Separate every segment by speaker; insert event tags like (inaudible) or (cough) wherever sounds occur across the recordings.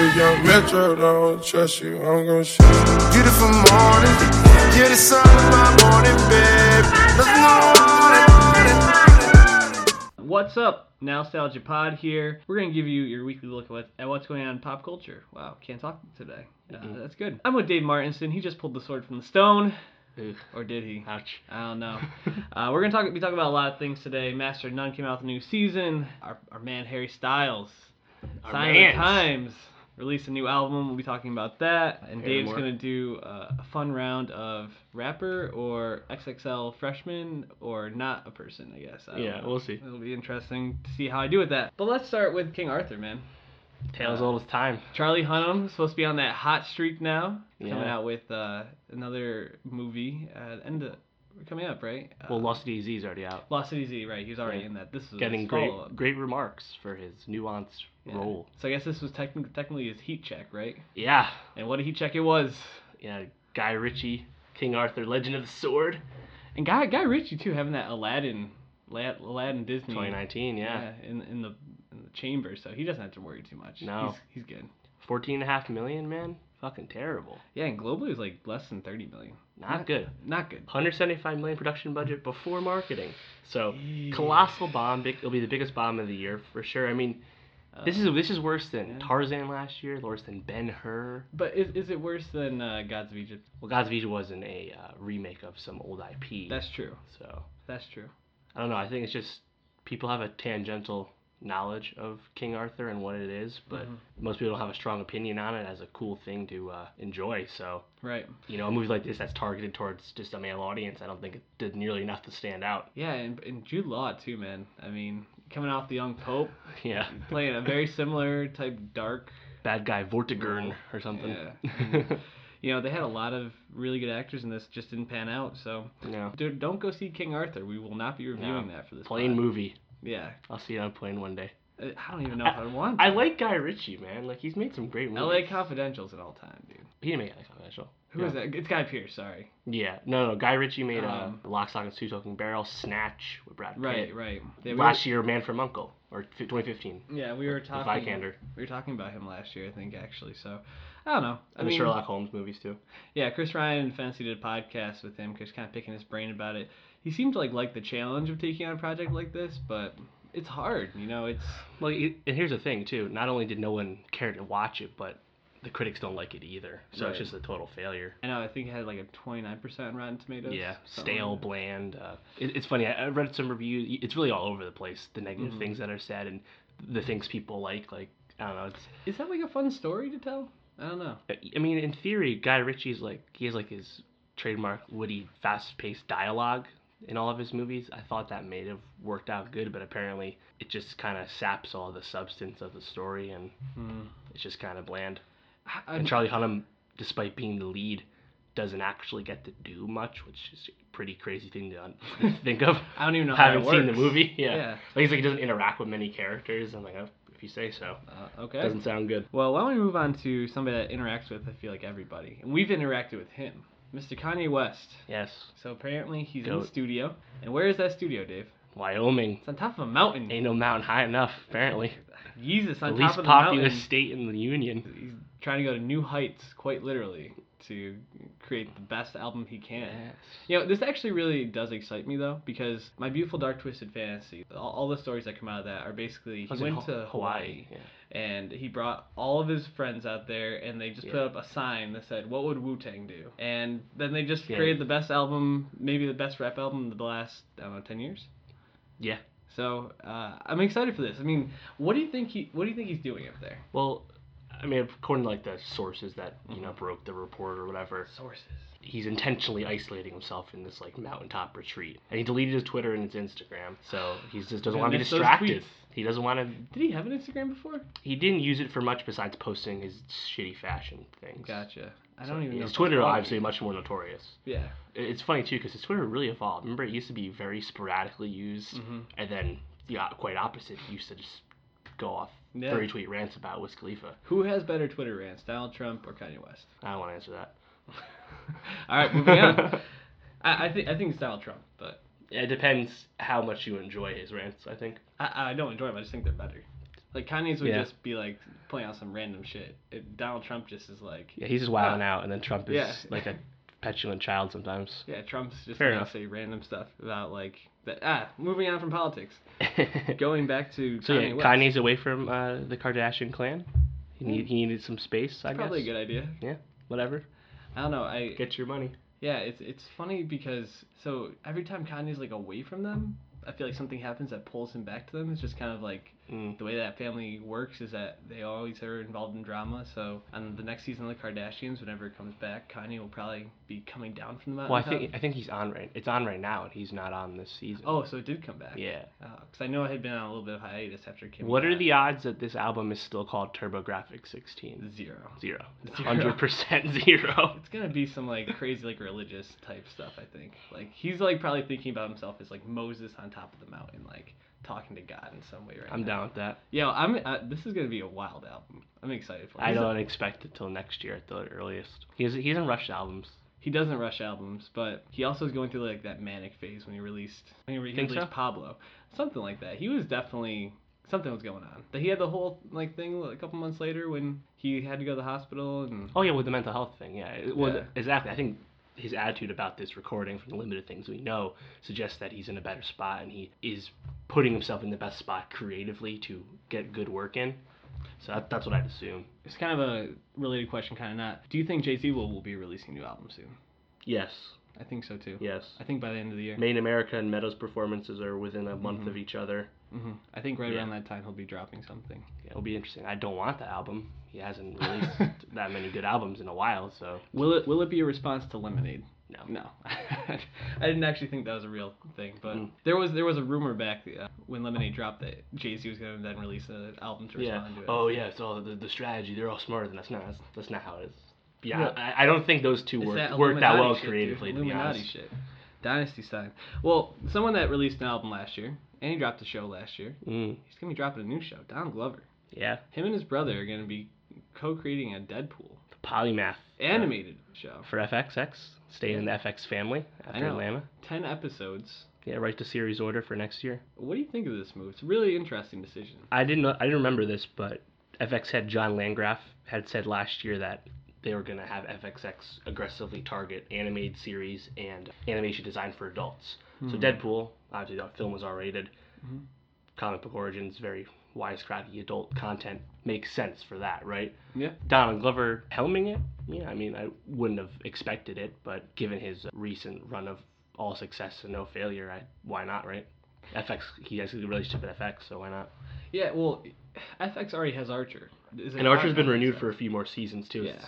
Speaker 1: If young Metro don't trust you, I'm gonna shoot.
Speaker 2: Beautiful morning, you're the sun of my morning, babe. Nothing
Speaker 3: What's up? Nostalgia Pod here. We're gonna give you your weekly look at, what, at what's going on in pop culture. Wow, can't talk today. Uh, that's good. I'm with Dave Martinson. He just pulled the sword from the stone,
Speaker 4: Ugh,
Speaker 3: or did he?
Speaker 4: ouch.
Speaker 3: I don't know. (laughs) uh, we're gonna talk. Be talking about a lot of things today. Master of None came out with a new season. Our, our man Harry Styles,
Speaker 4: Our
Speaker 3: Sign of the
Speaker 4: mans.
Speaker 3: Times, released a new album. We'll be talking about that. And Dave's gonna do uh, a fun round of rapper or XXL freshman or not a person. I guess. I
Speaker 4: Yeah,
Speaker 3: know.
Speaker 4: we'll see.
Speaker 3: It'll be interesting to see how I do with that. But let's start with King Arthur, man.
Speaker 4: Tales
Speaker 3: Uh,
Speaker 4: old as time.
Speaker 3: Charlie Hunnam is supposed to be on that hot streak now. Coming out with uh, another movie. Uh, end of, coming up, right? Uh,
Speaker 4: Well, Lost DZ is already out.
Speaker 3: Lost City Z, right? He's already
Speaker 4: Yeah.
Speaker 3: in that. This is
Speaker 4: Getting
Speaker 3: his
Speaker 4: great,
Speaker 3: follow-up.
Speaker 4: great remarks for his nuanced
Speaker 3: Yeah.
Speaker 4: role.
Speaker 3: So I guess this was technically technically his heat check, right?
Speaker 4: Yeah,
Speaker 3: And what a heat check it was.
Speaker 4: yeah. Guy Ritchie, King Arthur, Legend of the Sword,
Speaker 3: And Guy Guy Ritchie too, having that Aladdin, La- Aladdin Disney.
Speaker 4: 2019. Yeah,
Speaker 3: in in the in the chamber, so he doesn't have to worry too much.
Speaker 4: No.
Speaker 3: he's, he's good.
Speaker 4: 14 and a half million, man. Fucking terrible.
Speaker 3: Yeah, and globally it was like less than 30 million.
Speaker 4: Not good.
Speaker 3: Not good.
Speaker 4: 175 million production budget before marketing. So colossal bomb. Big, it'll be the biggest bomb of the year for sure. I mean, this is this is worse than
Speaker 3: yeah.
Speaker 4: Tarzan last year. Worse than Ben Hur.
Speaker 3: But is, is it worse than uh, Gods of Egypt?
Speaker 4: Well, Gods of Egypt wasn't a uh, remake of some old IP.
Speaker 3: That's true.
Speaker 4: so
Speaker 3: That's true.
Speaker 4: I don't know. I think it's just people have a tangential knowledge of King Arthur and what it is, but
Speaker 3: Mhm.
Speaker 4: most people don't have a strong opinion on it as a cool thing to uh, enjoy. So
Speaker 3: Right.
Speaker 4: you know, a movie like this that's targeted towards just a male audience, I don't think it did nearly enough to stand out.
Speaker 3: Yeah, and, and Jude Law too, man. I mean, coming off the Young Pope, (laughs)
Speaker 4: Yeah,
Speaker 3: playing a very similar type dark.
Speaker 4: bad guy Vortigern or something.
Speaker 3: Yeah. (laughs) You know, they had a lot of really good actors in this, just didn't pan out. So,
Speaker 4: no,
Speaker 3: dude, don't go see King Arthur. We will not be reviewing
Speaker 4: No.
Speaker 3: that for this.
Speaker 4: plain
Speaker 3: pod.
Speaker 4: movie.
Speaker 3: Yeah,
Speaker 4: I'll see you on a plane one day.
Speaker 3: I I don't even know if I want.
Speaker 4: I like Guy Ritchie, man. Like he's made some great movies.
Speaker 3: L.A. Confidential's an all time, dude.
Speaker 4: He didn't make LA Confidential.
Speaker 3: Who is that? It's Guy Pearce. Sorry.
Speaker 4: Yeah, no, no. Guy Ritchie made
Speaker 3: Um,
Speaker 4: uh, Lock, Stock, and Two Smoking Barrel, Snatch with Brad Pitt.
Speaker 3: Right, right. Yeah, we
Speaker 4: Last year, Man from Uncle, or fi- 2015.
Speaker 3: yeah, we were talking.
Speaker 4: Vikander.
Speaker 3: We were talking about him last year, I think, actually. So, I don't know. I
Speaker 4: And the Sherlock Holmes movies too.
Speaker 3: Yeah, Chris Ryan and Fennessey did a podcast with him, just kind of picking his brain about it. He seemed to like like the challenge of taking on a project like this, but it's hard, you know. It's
Speaker 4: Well, and here's the thing too. Not only did no one care to watch it, but the critics don't like it either. So
Speaker 3: Right.
Speaker 4: it's just a total failure.
Speaker 3: I know I think it had like a twenty nine percent Rotten Tomatoes.
Speaker 4: Yeah, stale,
Speaker 3: like
Speaker 4: bland. Uh, it, it's funny. I, I read some reviews. It's really all over the place. The negative
Speaker 3: Mhm.
Speaker 4: things that are said and the things people like. Like I don't know. It's.
Speaker 3: Is that like a fun story to tell? I don't know.
Speaker 4: I mean, in theory, Guy Ritchie's like he has like his trademark witty, fast-paced dialogue in all of his movies. I thought that may have worked out good, but apparently it just kind of saps all the substance of the story, and
Speaker 3: Hmm.
Speaker 4: it's just kind of bland.
Speaker 3: I,
Speaker 4: And Charlie Hunnam, despite being the lead, doesn't actually get to do much, which is a pretty crazy thing to un- (laughs) think of.
Speaker 3: I don't even know that
Speaker 4: seen the movie, yeah.
Speaker 3: Yeah.
Speaker 4: Like he's like he doesn't interact with many characters. I'm like, oh, if you say so,
Speaker 3: Uh, okay.
Speaker 4: doesn't sound good.
Speaker 3: Well, why don't we move on to somebody that interacts with I feel like everybody, and we've interacted with him, Mr. Kanye West.
Speaker 4: Yes,
Speaker 3: So apparently he's in the studio, and where is that studio, Dave?
Speaker 4: Wyoming
Speaker 3: It's on top of a mountain.
Speaker 4: ain't no mountain high enough. Apparently,
Speaker 3: Jesus, on
Speaker 4: the
Speaker 3: top of the mountain.
Speaker 4: Least populous state in the union.
Speaker 3: He's trying to go to new heights, quite literally, to create the best album he can. Yes. You know, this actually really does excite me though, because My Beautiful Dark Twisted Fantasy, all, all the stories that come out of that are basically he went
Speaker 4: Ho-
Speaker 3: to Hawaii,
Speaker 4: Yeah.
Speaker 3: And he brought all of his friends out there, and they just put up a sign that said, "What would Wu Tang do?" And then they just
Speaker 4: Yeah.
Speaker 3: created the best album, maybe the best rap album of the last I don't know ten years.
Speaker 4: Yeah.
Speaker 3: So uh, I'm excited for this. I mean, what do you think he? What do you think he's doing up there?
Speaker 4: Well, I mean, according to like the sources that you
Speaker 3: Mm-hmm.
Speaker 4: know broke the report or whatever,
Speaker 3: Sources.
Speaker 4: He's intentionally isolating himself in this like mountaintop retreat, and he deleted his Twitter and his Instagram, so he just doesn't want to be distracted. He doesn't want to.
Speaker 3: Did he have an Instagram before?
Speaker 4: He didn't use it for much besides posting his shitty fashion things.
Speaker 3: Gotcha. I don't even know.
Speaker 4: His Twitter obviously much more notorious.
Speaker 3: Yeah.
Speaker 4: It's funny too because his Twitter really evolved. Remember, it used to be very sporadically used,
Speaker 3: Mhm.
Speaker 4: and then the quite opposite. He used to just go off
Speaker 3: Yeah.
Speaker 4: 30 tweet rants about Wiz Khalifa.
Speaker 3: Who has better Twitter rants, Donald Trump or Kanye West?
Speaker 4: I don't want to answer that. (laughs) (laughs)
Speaker 3: All right, moving on. (laughs) I, I think I think it's Donald Trump, but
Speaker 4: It depends how much you enjoy his rants. I think.
Speaker 3: I, I don't enjoy them. I just think they're better. Like Kanye's would
Speaker 4: Yeah.
Speaker 3: just be like playing on some random shit. It, Donald Trump just is like,
Speaker 4: Yeah, he's just wilding out, and then Trump is
Speaker 3: Yeah.
Speaker 4: like a (laughs) petulant child sometimes.
Speaker 3: yeah, Trump's just
Speaker 4: Fair
Speaker 3: gonna
Speaker 4: enough.
Speaker 3: say random stuff about like that. Ah, moving on from politics, going back to
Speaker 4: so
Speaker 3: Kanye
Speaker 4: yeah,
Speaker 3: West.
Speaker 4: Kanye's away from uh, the Kardashian clan. He need he needed some space, I guess.
Speaker 3: probably a good idea. Yeah.
Speaker 4: Whatever.
Speaker 3: I don't know. I
Speaker 4: Get your money.
Speaker 3: yeah, it's it's funny because so every time Kanye's like away from them, I feel like something happens that pulls him back to them. It's just kind of like
Speaker 4: Mm.
Speaker 3: the way that family works is that they always are involved in drama. So on the next season of the Kardashians, whenever it comes back, Kanye will probably be coming down from the mountain.
Speaker 4: Well, I think I think he's on right. It's on right now, and he's not on this season.
Speaker 3: Oh, so it did come back.
Speaker 4: yeah.
Speaker 3: Because I know it had been on a little bit of hiatus after it came.
Speaker 4: What are
Speaker 3: back.
Speaker 4: the odds that this album is still called TurboGrafx 16?
Speaker 3: zero?
Speaker 4: Zero. (laughs)
Speaker 3: Zero.
Speaker 4: Hundred percent (laughs) zero.
Speaker 3: It's gonna be some like crazy like religious type stuff. I think like he's like probably thinking about himself as like Moses on top of the mountain, like talking to God in some way right
Speaker 4: I'm
Speaker 3: now.
Speaker 4: down with that.
Speaker 3: Yeah, I'm. Uh, this is gonna be a wild album. I'm excited for. it.
Speaker 4: I
Speaker 3: He's a-
Speaker 4: don't expect it till next year at the earliest. He's he doesn't rush albums.
Speaker 3: He doesn't rush albums, but he also is going through like that manic phase when he released when he, re-
Speaker 4: Think
Speaker 3: released
Speaker 4: so?
Speaker 3: Pablo, something like that. He was definitely something was going on. That he had the whole like thing a couple months later when he had to go to the hospital and
Speaker 4: Oh yeah, with the mental health thing. Yeah. It- Well,
Speaker 3: Yeah.
Speaker 4: exactly. I think his attitude about this recording, from the limited things we know, suggests that he's in a better spot and he is putting himself in the best spot creatively to get good work in. So that, that's what I'd assume.
Speaker 3: it's kind of a related question, kind of not. Do you think Jay Z will, will be releasing a new album soon?
Speaker 4: Yes.
Speaker 3: I think so too.
Speaker 4: Yes.
Speaker 3: I think by the end of the year.
Speaker 4: Main America and Meadows performances are within a month
Speaker 3: Mhm.
Speaker 4: of each other.
Speaker 3: Hmm I think right
Speaker 4: Yeah.
Speaker 3: around that time he'll be dropping something.
Speaker 4: Yeah, it'll be interesting. I don't want the album. He hasn't (laughs) released that many good albums in a while, so
Speaker 3: Will it will it be a response to Lemonade?
Speaker 4: no.
Speaker 3: No, (laughs) I didn't actually think that was a real thing, but
Speaker 4: Mm.
Speaker 3: there was there was a rumor back uh, when Lemonade dropped that Jay Z was going to then release an album to
Speaker 4: Yeah.
Speaker 3: respond to it.
Speaker 4: Oh yeah. so the, the strategy. They're all smarter than us. No, that's, that's not how it is. Yeah.
Speaker 3: Yeah.
Speaker 4: I, I don't think those two
Speaker 3: worked
Speaker 4: work
Speaker 3: that
Speaker 4: work that well
Speaker 3: shit, dude.
Speaker 4: creatively. Be
Speaker 3: Illuminati
Speaker 4: honest.
Speaker 3: shit. Dynasty sign. Well, someone that released an album last year and he dropped a show last year.
Speaker 4: Mm.
Speaker 3: He's gonna be dropping a new show. Don Glover.
Speaker 4: Yeah.
Speaker 3: Him and his brother are gonna be co-creating a Deadpool
Speaker 4: Polymath.
Speaker 3: animated show.
Speaker 4: For FXX, staying in the FX family after. Atlanta.
Speaker 3: Ten episodes.
Speaker 4: Yeah, right to series order for next year.
Speaker 3: What do you think of this move? It's a really interesting decision.
Speaker 4: I didn't know, I didn't remember this, but FX head John Landgraf had said last year that they were going to have FXX aggressively target animated series and animation design for adults. So
Speaker 3: Hmm.
Speaker 4: Deadpool, obviously that film was R-rated.
Speaker 3: Mhm.
Speaker 4: Comic book origins, very wisecracky adult content makes sense for that, right?
Speaker 3: Yeah.
Speaker 4: Donald Glover helming it, yeah, I mean, I wouldn't have expected it, but given his recent run of all success and no failure, I, why not, right? FX, he has a good relationship with FX, so why not?
Speaker 3: Yeah, well, FX already has Archer.
Speaker 4: And Archer's been renewed for a few more seasons too.
Speaker 3: Yeah.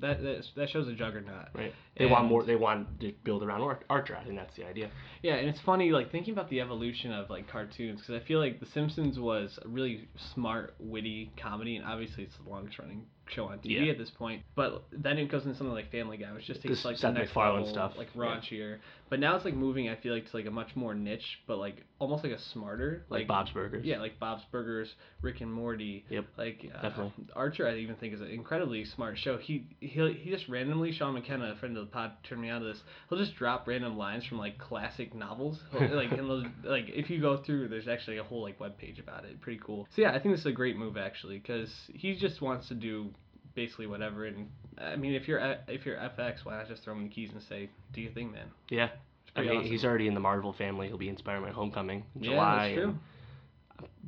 Speaker 3: That that that shows a juggernaut.
Speaker 4: Right. They want more. They want to build around Ar- Archer. I think that's the idea.
Speaker 3: Yeah, and it's funny like thinking about the evolution of like cartoons because I feel like The Simpsons was a really smart, witty comedy, and obviously it's the longest running show on TV
Speaker 4: Yeah.
Speaker 3: at this point. But then it goes into something like Family Guy, which just takes
Speaker 4: This
Speaker 3: like the next level,
Speaker 4: stuff,
Speaker 3: like
Speaker 4: yeah.
Speaker 3: raunchier. But now it's like moving. I feel like to like a much more niche, but like almost like a smarter,
Speaker 4: Like, Bob's Burgers.
Speaker 3: Yeah, like Bob's Burgers, Rick and Morty.
Speaker 4: Yep,
Speaker 3: Like uh,
Speaker 4: definitely.
Speaker 3: Archer, I even think is an incredibly smart show. He he he just randomly Sean McKenna, a friend of the pod, turned me on to this. He'll just drop random lines from like classic novels. (laughs) He'll- like and like if you go through, there's actually a whole like web page about it. Pretty cool. So yeah, I think this is a great move actually because he just wants to do basically whatever. And I mean, if you're if you're FX, why not just throw him the keys and say, "Do your thing, man."
Speaker 4: Yeah. I mean,
Speaker 3: awesome.
Speaker 4: he's already in the Marvel family. He'll be in Spider-Man: Homecoming in
Speaker 3: yeah,
Speaker 4: July.
Speaker 3: that's true.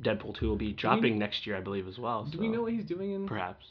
Speaker 4: Deadpool 2 will be dropping next year, I believe, as well.
Speaker 3: Do
Speaker 4: so
Speaker 3: we know what he's doing in?
Speaker 4: Perhaps.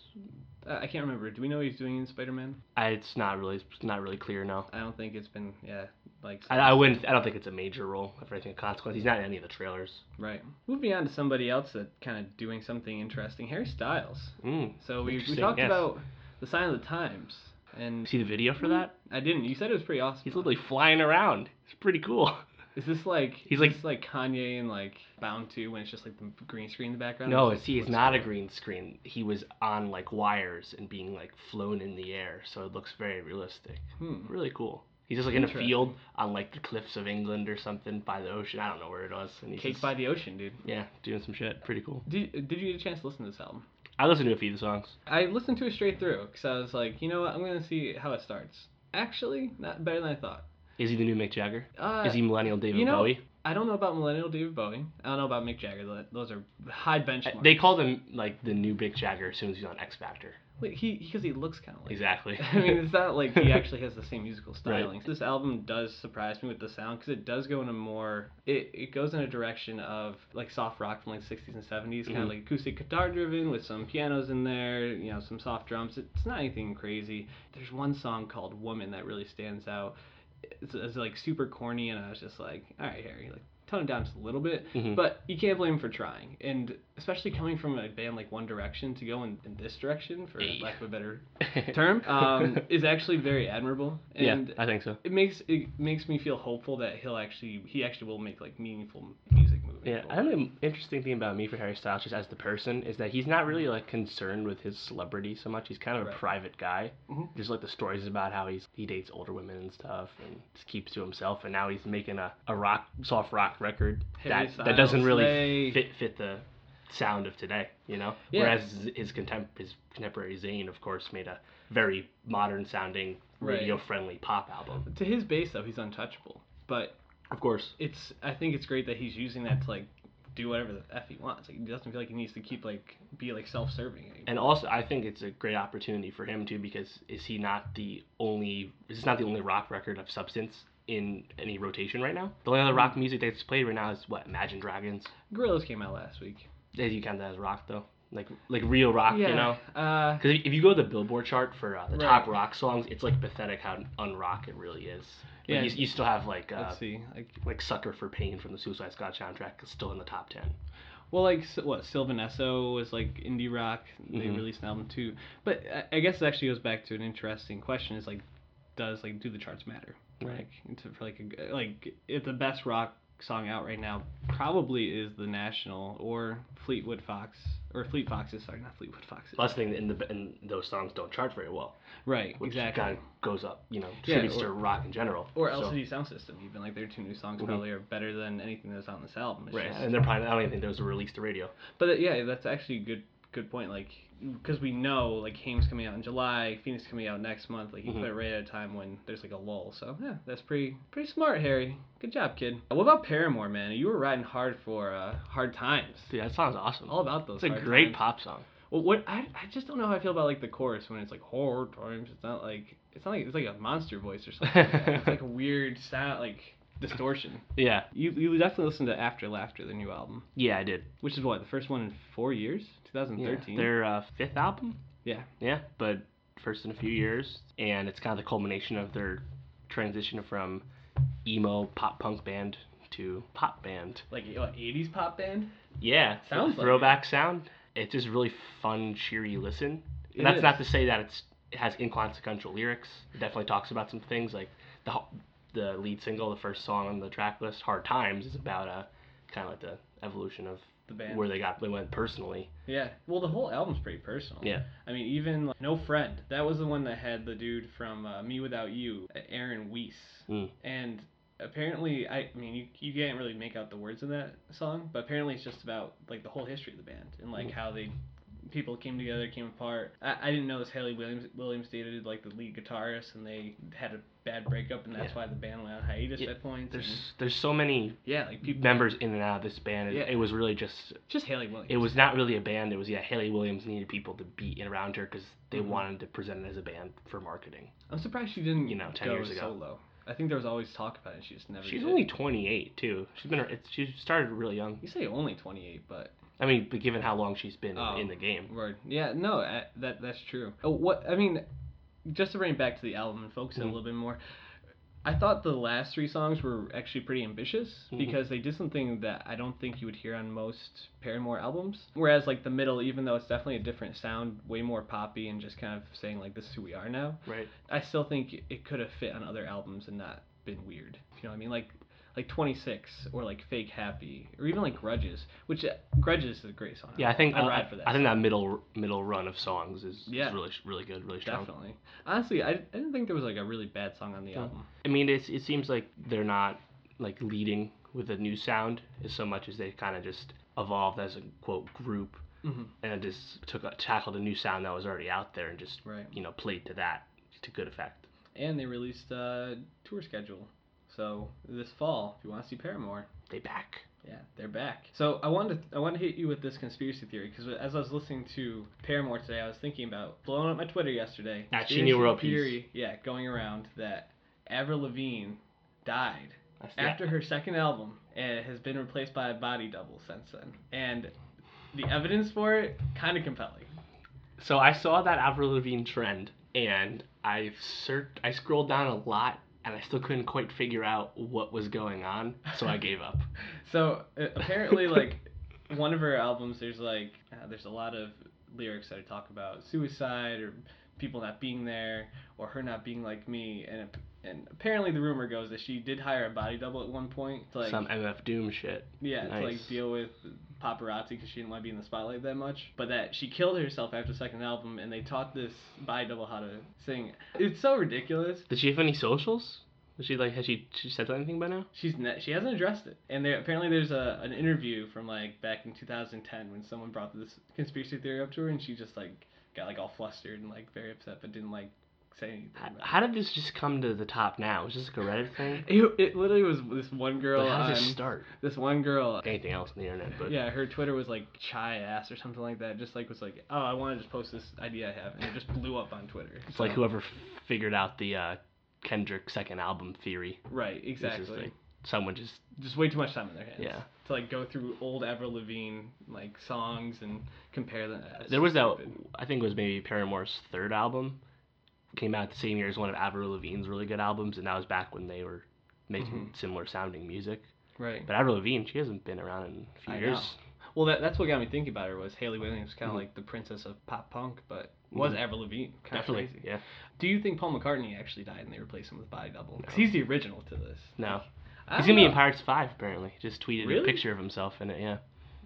Speaker 3: Uh, I can't remember. Do we know what he's doing in Spider-Man?
Speaker 4: I, it's not really. It's not really clear now.
Speaker 3: I don't think it's been yeah like.
Speaker 4: I, I wouldn't. I don't think it's a major role for anything of consequence. He's not in any of the trailers.
Speaker 3: Right. Moving on to somebody else that kind of doing something interesting. Harry Styles.
Speaker 4: Mm.
Speaker 3: So we we talked
Speaker 4: yes.
Speaker 3: about the sign of the times, and
Speaker 4: See the video for that?
Speaker 3: I didn't. You said it was pretty awesome.
Speaker 4: He's literally flying around. It's pretty cool. (laughs)
Speaker 3: Is this like?
Speaker 4: He's like-
Speaker 3: this like Kanye and like Bound to when it's just like the green screen in the background.
Speaker 4: No,
Speaker 3: Or is
Speaker 4: see,
Speaker 3: this
Speaker 4: it's not a
Speaker 3: going
Speaker 4: green screen. He was on like wires and being like flown in the air, so it looks very realistic.
Speaker 3: Hmm.
Speaker 4: Really cool. He's just like in a field on like the cliffs of England or something by the ocean. I don't know where it was. And he's
Speaker 3: Cake
Speaker 4: just,
Speaker 3: by the ocean, dude.
Speaker 4: yeah, doing some shit. Pretty cool.
Speaker 3: Did Did you get a chance to listen to this album?
Speaker 4: I listened to a few of the songs.
Speaker 3: I listened to it straight through because I was like, you know what, I'm gonna see how it starts. Actually, not better than I thought.
Speaker 4: Is he the new Mick Jagger?
Speaker 3: Uh,
Speaker 4: Is he millennial David
Speaker 3: you know,
Speaker 4: Bowie?
Speaker 3: I don't know about millennial David Bowie. I don't know about Mick Jagger. Those are high benchmarks.
Speaker 4: They called him like the new Mick Jagger as soon as he's on X Factor.
Speaker 3: Wait, he because he looks kind of like.
Speaker 4: Exactly. (laughs)
Speaker 3: I mean, it's not like he (laughs) actually has the same musical styling. This album does surprise me with the sound because it does go in a more it, it goes in a direction of like soft rock from like 60s and 70s, kind
Speaker 4: Mhm.
Speaker 3: of like acoustic guitar driven with some pianos in there, you know, some soft drums. It's not anything crazy. There's one song called "Woman" that really stands out. It's, it's like super corny, and I was just like, all right, Harry, like tone it down just a little bit.
Speaker 4: Mhm.
Speaker 3: But you can't blame him for trying, and especially coming from a band like One Direction to go in, in this direction, for
Speaker 4: Hey.
Speaker 3: lack of a better (laughs) term, um, (laughs) is actually very admirable. And
Speaker 4: yeah, I think so.
Speaker 3: it makes it makes me feel hopeful that he'll actually he actually will make like meaningful music
Speaker 4: Yeah, I think the interesting thing about me for Harry Styles, just as the person, is that he's not really like concerned with his celebrity so much. He's kind of
Speaker 3: Right.
Speaker 4: a private guy.
Speaker 3: Mhm.
Speaker 4: There's like the stories about how he's he dates older women and stuff, and just keeps to himself. And now he's making a, a rock soft rock record
Speaker 3: Harry
Speaker 4: that that doesn't really
Speaker 3: slay.
Speaker 4: fit fit the sound of today. You know,
Speaker 3: Yeah.
Speaker 4: whereas his contem his contemporary Zayn, of course, made a very modern sounding radio friendly pop album.
Speaker 3: To his base though, he's untouchable. But
Speaker 4: Of course.
Speaker 3: it's I think it's great that he's using that to like do whatever the f he wants. Like he doesn't feel like he needs to keep like be like self-serving. anymore.
Speaker 4: And also, I think it's a great opportunity for him too, because is he not the only? Is this not the only rock record of substance in any rotation right now? The only other rock mm. music that's played right now is what Imagine Dragons.
Speaker 3: Gorillaz came out last week.
Speaker 4: Did you count that as rock though? Like like real rock, you know?
Speaker 3: Uh,
Speaker 4: Because if you go to the Billboard chart for uh, the top rock songs, it's like pathetic how unrock it really is. Like,
Speaker 3: Yeah.
Speaker 4: you, you still have like uh,
Speaker 3: let's see. Like
Speaker 4: like Sucker for Pain from the Suicide Squad soundtrack is still in the top ten.
Speaker 3: Well, like what Sylvan Esso was like indie rock. They
Speaker 4: Mhm.
Speaker 3: released an album too, but I- I guess it actually goes back to an interesting question: is like, does like do the charts matter?
Speaker 4: Right.
Speaker 3: Like, to, for like a, g- like if the best rock song out right now probably is the National or Fleetwood Fox or Fleet Foxes. Sorry, not Fleetwood Foxes.
Speaker 4: Last thing in the and those songs don't chart very well,
Speaker 3: right,
Speaker 4: which
Speaker 3: exactly.
Speaker 4: kind of goes up, you know,
Speaker 3: Yeah,
Speaker 4: tributes
Speaker 3: or-
Speaker 4: to rock in general.
Speaker 3: Or
Speaker 4: So-
Speaker 3: LCD Sound System, even like their two new songs
Speaker 4: Mhm.
Speaker 3: probably are better than anything that's out on this album. It's
Speaker 4: Right,
Speaker 3: just-
Speaker 4: and they're probably I don't even think those were released to radio.
Speaker 3: But uh, yeah, that's actually a good good point. Like, because we know like Haim's coming out in July, Phoenix coming out next month. Like, you
Speaker 4: Mhm.
Speaker 3: put it right at a time when there's like a lull. So yeah, that's pretty pretty smart, Harry. Good job, kid. What about Paramore, man? You were riding hard for uh, hard times.
Speaker 4: Dude, that song's awesome.
Speaker 3: All about those.
Speaker 4: it's a great
Speaker 3: times.
Speaker 4: pop song.
Speaker 3: Well, what I, I just don't know how I feel about like the chorus when it's like hard times. It's not like it's not like it's like a monster voice or something. like it's like a (laughs) weird sound, like distortion.
Speaker 4: Yeah,
Speaker 3: You you definitely listen to After Laughter, the new album,
Speaker 4: yeah, I did.
Speaker 3: which is what the first one in four years,
Speaker 4: Yeah.
Speaker 3: 2013.
Speaker 4: Their uh, fifth album.
Speaker 3: Yeah.
Speaker 4: Yeah, but first in a few years, and it's kind of the culmination of their transition from emo pop punk band to pop band.
Speaker 3: like what, 80s pop band.
Speaker 4: Yeah,
Speaker 3: Sounds like
Speaker 4: throwback sound. It's just really fun, cheery listen.
Speaker 3: It
Speaker 4: And that's
Speaker 3: is.
Speaker 4: not to say that it's it has inconsequential lyrics. It definitely talks about some things like the ho- the lead single, the first song on the track list, "Hard Times," is about uh kind of like the evolution of
Speaker 3: The band.
Speaker 4: where they got they went personally.
Speaker 3: Yeah. Well, the whole album's pretty personal.
Speaker 4: Yeah.
Speaker 3: I mean, even like, No Friend. That was the one that had the dude from uh, Me Without You, Aaron Weiss.
Speaker 4: Mm.
Speaker 3: And apparently, I, I mean, you, you can't really make out the words in that song, but apparently it's just about like the whole history of the band and like
Speaker 4: Mm.
Speaker 3: how they people came together, came apart. I, I didn't know this. Hayley Williams Williams dated like the lead guitarist, and they had a bad breakup, and that's
Speaker 4: Yeah.
Speaker 3: why the band went on hiatus
Speaker 4: Yeah,
Speaker 3: at points. and-
Speaker 4: There's there's so many
Speaker 3: yeah, like people
Speaker 4: members in and out of this band. and
Speaker 3: Yeah.
Speaker 4: It was really just
Speaker 3: just Hayley Williams.
Speaker 4: it was not really a band. It was yeah, Hayley Williams needed people to be around her because they
Speaker 3: Mhm.
Speaker 4: wanted to present it as a band for marketing.
Speaker 3: I'm surprised she didn't
Speaker 4: you know, 10
Speaker 3: go
Speaker 4: years ago.
Speaker 3: solo. I think there was always talk about it. She just never.
Speaker 4: She's
Speaker 3: did.
Speaker 4: only 28 too. She's been it's, she started really young.
Speaker 3: You say only 28, but
Speaker 4: I mean, but given how long she's been
Speaker 3: Oh.
Speaker 4: in the game.
Speaker 3: word. Yeah, no, uh, that that's true. Oh, what I mean, just to bring it back to the album and focus it a little bit more. I thought the last three songs were actually pretty ambitious
Speaker 4: Mhm.
Speaker 3: because they did something that I don't think you would hear on most Paramore albums. Whereas like the middle, even though it's definitely a different sound, way more poppy and just kind of saying like this is who we are now.
Speaker 4: Right.
Speaker 3: I still think it could have fit on other albums and not been weird. You know what I mean? Like like 26 or like Fake Happy or even like Grudges, which uh, Grudges is a great song.
Speaker 4: Yeah, I think
Speaker 3: I
Speaker 4: uh,
Speaker 3: ride for that.
Speaker 4: I think that middle middle run of songs is,
Speaker 3: Yeah.
Speaker 4: is really really good, really strong.
Speaker 3: definitely. Honestly, I, I didn't think there was like a really bad song on the
Speaker 4: No.
Speaker 3: album.
Speaker 4: I mean, it's, it seems like they're not like leading with a new sound as so much as they kind of just evolved as a quote group
Speaker 3: Mm-hmm.
Speaker 4: and just took a, tackled a new sound that was already out there and just
Speaker 3: Right.
Speaker 4: you know played to that to good effect.
Speaker 3: And they released a tour schedule So this fall, if you want to see Paramore,
Speaker 4: They back.
Speaker 3: yeah, they're back. So I wanted to, I wanted to hit you with this conspiracy theory because as I was listening to Paramore today, I was thinking about blowing up my Twitter yesterday.
Speaker 4: At She World
Speaker 3: theory, yeah, going around that Avril Lavigne died after her second album and has been replaced by a body double since then. And the evidence for it kind of compelling.
Speaker 4: So I saw that Avril Lavigne trend, and I've searched, I scrolled down a lot, and I still couldn't quite figure out what was going on, so I gave up. (laughs)
Speaker 3: So uh, apparently, like one of her albums, there's like uh, there's a lot of lyrics that talk about suicide or people not being there or her not being like me, and and apparently the rumor goes that she did hire a body double at one point to like
Speaker 4: Some MF Doom shit.
Speaker 3: yeah to like deal with paparazzi because she didn't want to be in the spotlight that much, but that she killed herself after the second album, and they taught this body double how to sing. It's so ridiculous.
Speaker 4: Did she have any socials? Was she like, has she, she said anything by now?
Speaker 3: She's ne- she hasn't addressed it, and there apparently there's a an interview from like back in 2010 when someone brought this conspiracy theory up to her, and she just like got like all flustered and like very upset, but didn't like say anything.
Speaker 4: How, did this just come to the top now? Was this like a Reddit thing?
Speaker 3: it. (laughs) It, it literally was this one girl
Speaker 4: Like, how
Speaker 3: on
Speaker 4: did this start?
Speaker 3: this one girl.
Speaker 4: Anything else on the internet, but
Speaker 3: Yeah, her Twitter was like chai ass or something like that. Just like was like, oh, I want to just post this idea I have, and it just blew up on Twitter.
Speaker 4: it's like whoever f- figured out the uh, Kendrick second album theory.
Speaker 3: Right, exactly.
Speaker 4: someone just
Speaker 3: just way too much time in their hands.
Speaker 4: Yeah.
Speaker 3: To like go through old Avril Lavigne like songs and compare them.
Speaker 4: There was that. I think it was maybe Paramore's third album. Came out the same year as one of Avril Lavigne's really good albums, and that was back when they were making
Speaker 3: Mm-hmm.
Speaker 4: similar sounding music.
Speaker 3: Right.
Speaker 4: But Avril Lavigne, she hasn't been around in a few
Speaker 3: I
Speaker 4: years.
Speaker 3: know. Well, that, that's what got me thinking about her was Hayley Williams, kind of
Speaker 4: Mhm.
Speaker 3: like the princess of pop punk, but was
Speaker 4: Mhm.
Speaker 3: Avril Lavigne. Kind
Speaker 4: Definitely,
Speaker 3: of crazy.
Speaker 4: yeah.
Speaker 3: Do you think Paul McCartney actually died and they replaced him with Body Double? 'Cause
Speaker 4: No.
Speaker 3: he's the original to this.
Speaker 4: No,
Speaker 3: I
Speaker 4: he's gonna be in. Pirates Five apparently. Just tweeted
Speaker 3: Really?
Speaker 4: a picture of himself in it. Yeah.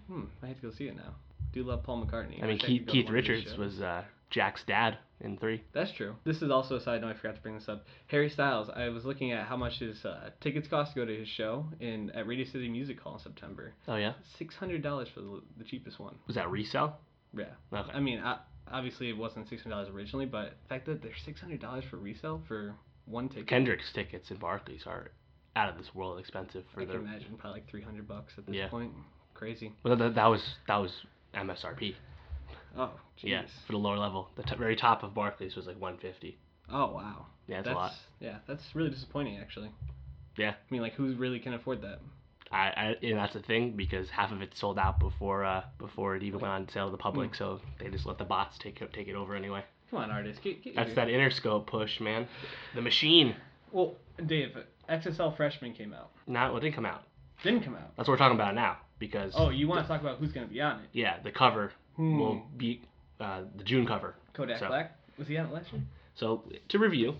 Speaker 3: Hmm. I have to go see it now. Do love Paul McCartney.
Speaker 4: I mean, Keith,
Speaker 3: could go to
Speaker 4: Keith
Speaker 3: one of his
Speaker 4: Richards was uh, Jack's dad in three.
Speaker 3: That's true. This is also a side note. I forgot to bring this up. Harry Styles. I was looking at how much his uh, tickets cost to go to his show in at Radio City Music Hall in September.
Speaker 4: Oh yeah.
Speaker 3: Six hundred dollars for the, the cheapest one.
Speaker 4: Was that resale?
Speaker 3: Yeah.
Speaker 4: Okay.
Speaker 3: I mean, I, obviously it wasn't six hundred dollars originally, but the fact that they're six hundred dollars for resale for one ticket.
Speaker 4: Kendrick's tickets in Barclays are out of this world expensive for
Speaker 3: I
Speaker 4: the.
Speaker 3: can imagine probably like three hundred bucks at this
Speaker 4: Yeah.
Speaker 3: point. Crazy.
Speaker 4: Well, that, that was that was MSRP.
Speaker 3: Oh, jeez.
Speaker 4: Yeah, for the lower level. The t- very top of Barclays was like 150.
Speaker 3: Oh wow.
Speaker 4: Yeah, that's,
Speaker 3: that's
Speaker 4: a lot.
Speaker 3: yeah, that's really disappointing actually.
Speaker 4: Yeah.
Speaker 3: I mean, like, who really can afford that?
Speaker 4: I, I and that's the thing because half of it sold out before uh before it even went on sale to the public, so they just let the bots take it take it over anyway.
Speaker 3: Come on, artists. Get, get
Speaker 4: That's
Speaker 3: your-
Speaker 4: that Interscope push, man. The machine.
Speaker 3: Well, Dave, XXL Freshman came out.
Speaker 4: Well, it didn't come out.
Speaker 3: Didn't come out.
Speaker 4: That's what we're talking about now because
Speaker 3: Oh, you want to talk about who's going to be on it?
Speaker 4: yeah, the cover
Speaker 3: Hmm.
Speaker 4: will be uh, the June cover.
Speaker 3: Kodak
Speaker 4: So-
Speaker 3: Black. Was he on it last year?
Speaker 4: So to review,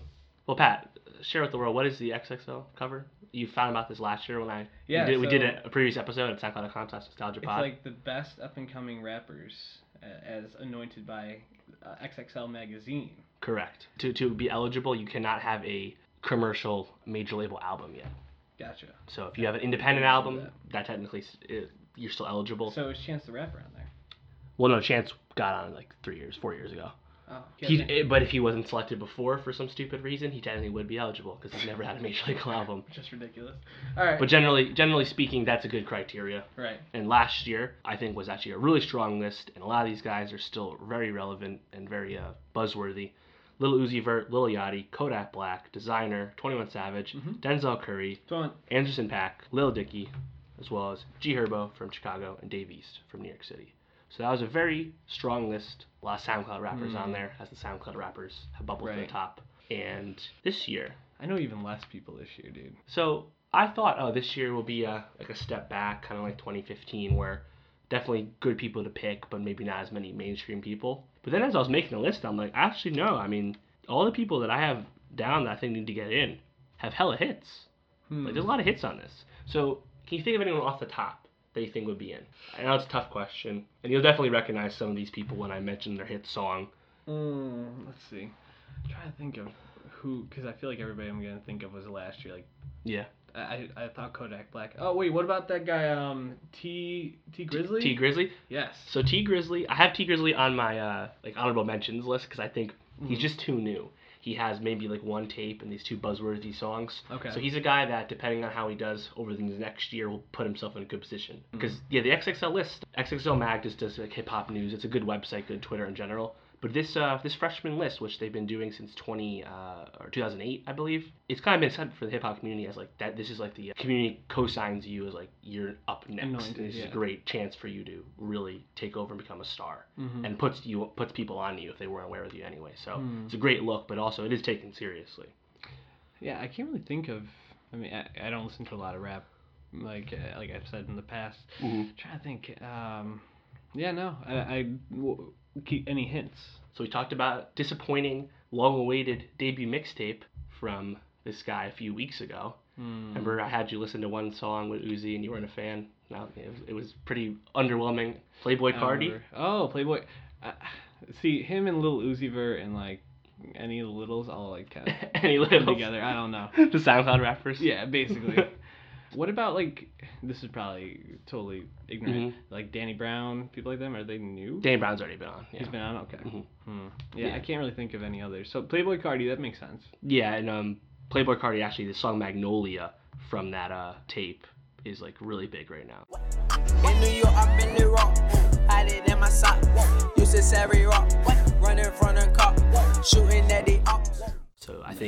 Speaker 4: well, Pat, share with the world what is the XXL cover? You found about this last year when I
Speaker 3: Yeah,
Speaker 4: we did, we did
Speaker 3: so-
Speaker 4: a, a previous episode at SoundCloud Contest Nostalgia
Speaker 3: It's
Speaker 4: Pod.
Speaker 3: like the best up and coming rappers uh, as anointed by uh, XXL magazine.
Speaker 4: Correct. To to be eligible, you cannot have a commercial major label album yet.
Speaker 3: Gotcha.
Speaker 4: So if you have an independent album,
Speaker 3: that.
Speaker 4: technically s- it, you're still eligible.
Speaker 3: So is Chance the Rapper on there?
Speaker 4: Well, no, Chance got on like three years, four years ago.
Speaker 3: Oh,
Speaker 4: He,
Speaker 3: yeah,
Speaker 4: eh, but if he wasn't selected before for some stupid reason, he technically would be eligible because he's never had a major (laughs) league album.
Speaker 3: just ridiculous. All right.
Speaker 4: But generally, generally speaking, that's a good criteria.
Speaker 3: right.
Speaker 4: And last year, I think was actually a really strong list, and a lot of these guys are still very relevant and very uh, buzzworthy. Lil Uzi Vert, Lil Yachty, Kodak Black, Desiigner, Twenty One Savage,
Speaker 3: Mhm.
Speaker 4: Denzel Curry,
Speaker 3: So on.
Speaker 4: Anderson Paak, Lil Dicky, as well as G Herbo from Chicago and Dave East from New York City. So that was a very strong list. A lot of SoundCloud rappers on
Speaker 3: Mm.
Speaker 4: there, as the SoundCloud rappers have bubbled to the top. And this year,
Speaker 3: I know even less people this year, dude.
Speaker 4: so I thought, oh, this year will be a, like a step back, kind of like 2015, where definitely good people to pick, but maybe not as many mainstream people. But then as I was making the list, I'm like, actually, no. I mean, all the people that I have down that I think need to get in have hella hits.
Speaker 3: Hmm.
Speaker 4: Like, there's a lot of hits on this. So, can you think of anyone off the top you think would be in? I know it's a tough question, and you'll definitely recognize some of these people when I mention their hit song.
Speaker 3: Mm, let's see. I'm trying to think of who, because I feel like everybody I'm gonna think of was last year. Like
Speaker 4: Yeah.
Speaker 3: I, I thought Kodak Black. Oh wait, what about that guy? Um, T Tee Grizzley.
Speaker 4: Tee Grizzley.
Speaker 3: Yes.
Speaker 4: So Tee Grizzley, I have Tee Grizzley on my uh, like honorable mentions list because I think he's
Speaker 3: Mhm.
Speaker 4: just too new. He has maybe like one tape and these two buzzworthy songs.
Speaker 3: Okay.
Speaker 4: So he's a guy that, depending on how he does over the next year, will put himself in a good position.
Speaker 3: Mm.
Speaker 4: Because yeah, the XXL list, XXL Mag just does like hip hop news. It's a good website, good Twitter in general. But this uh, this freshman list, which they've been doing since 20 uh, or 2008, I believe, it's kind of been set for the hip hop community as like that. This is like the uh, community co-signs you as like you're up next.
Speaker 3: Anointed,
Speaker 4: and this is a great chance for you to really take over and become a star,
Speaker 3: Mm-hmm.
Speaker 4: and puts you puts people on you if they weren't aware of you anyway. So
Speaker 3: Hmm.
Speaker 4: it's a great look, but also it is taken seriously.
Speaker 3: Yeah, I can't really think of. I mean, I, I don't listen to a lot of rap, like uh, like I've said in the past.
Speaker 4: Mhm.
Speaker 3: trying to think. Um, yeah, no, I, I w- any hints.
Speaker 4: So we talked about disappointing, long-awaited debut mixtape from this guy a few weeks ago.
Speaker 3: Hmm.
Speaker 4: Remember, I had you listen to one song with Uzi, and you weren't a fan. No, it was, it was pretty underwhelming. Playboi
Speaker 3: Carti. Oh, Playboi. Uh, see him and Lil Uzi Vert and like any of the littles all like kind of (laughs)
Speaker 4: Any littles
Speaker 3: together. I don't know. (laughs)
Speaker 4: the SoundCloud rappers.
Speaker 3: Yeah, basically. (laughs) what about like this is probably totally ignorant.
Speaker 4: Mm-hmm.
Speaker 3: Like Danny Brown, people like them. Are they new?
Speaker 4: Danny Brown's already been on. Yeah.
Speaker 3: He's been on. Okay.
Speaker 4: Mhm.
Speaker 3: Hmm. Yeah,
Speaker 4: Yeah.
Speaker 3: I can't really think of any others. So Playboi Carti, that makes sense.
Speaker 4: Yeah, and um, Playboi Carti actually the song Magnolia from that uh tape is like really big right now.